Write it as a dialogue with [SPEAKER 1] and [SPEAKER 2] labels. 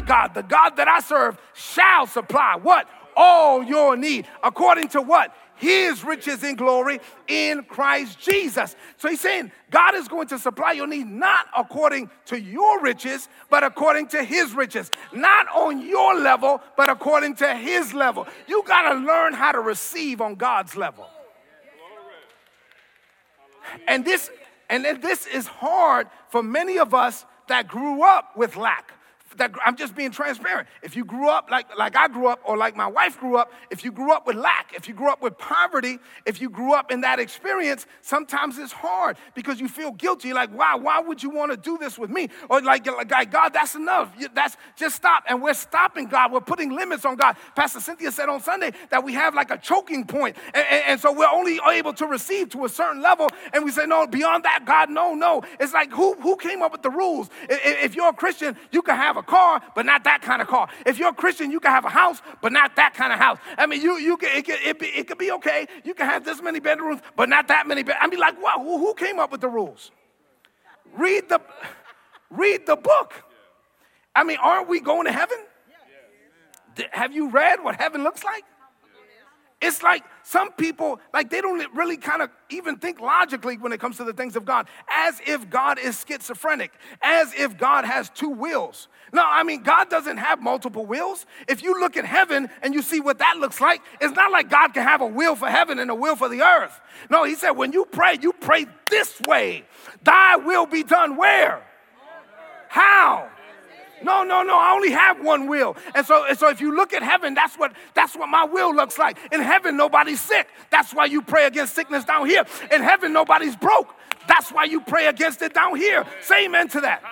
[SPEAKER 1] God, the God that I serve, shall supply what? All your need. According to what? his riches in glory in Christ Jesus. So he's saying God is going to supply your need not according to your riches, but according to his riches. Not on your level, but according to his level. You got to learn how to receive on God's level. And this and this is hard for many of us that grew up with lack that I'm just being transparent. If you grew up like, like I grew up, or like my wife grew up, if you grew up with lack, if you grew up with poverty, if you grew up in that experience, sometimes it's hard because you feel guilty. You're like, wow, why would you want to do this with me? Or like, like God, that's enough. That's just stop. And we're stopping God. We're putting limits on God. Pastor Cynthia said on Sunday that we have like a choking point. And, and, and so we're only able to receive to a certain level. And we say, no, beyond that, God, no, no. It's like who, who came up with the rules? If you're a Christian, you can have car, but not that kind of car. If you're a Christian, you can have a house, but not that kind of house. I mean, you, you can, it, can, it, be, it could be okay. You can have this many bedrooms, but not that many. Bed- I mean, like, wow, who, who came up with the rules? Read the, read the book. I mean, aren't we going to heaven? Have you read what heaven looks like? It's like some people, like they don't really kind of even think logically when it comes to the things of God, as if God is schizophrenic, as if God has two wills. No, I mean, God doesn't have multiple wills. If you look at heaven and you see what that looks like, it's not like God can have a will for heaven and a will for the earth. No, He said, when you pray, you pray this way. Thy will be done where? How? No, no, no. I only have one will. And so, and so if you look at heaven, that's what that's what my will looks like. In heaven, nobody's sick. That's why you pray against sickness down here. In heaven, nobody's broke. That's why you pray against it down here. Say amen to that.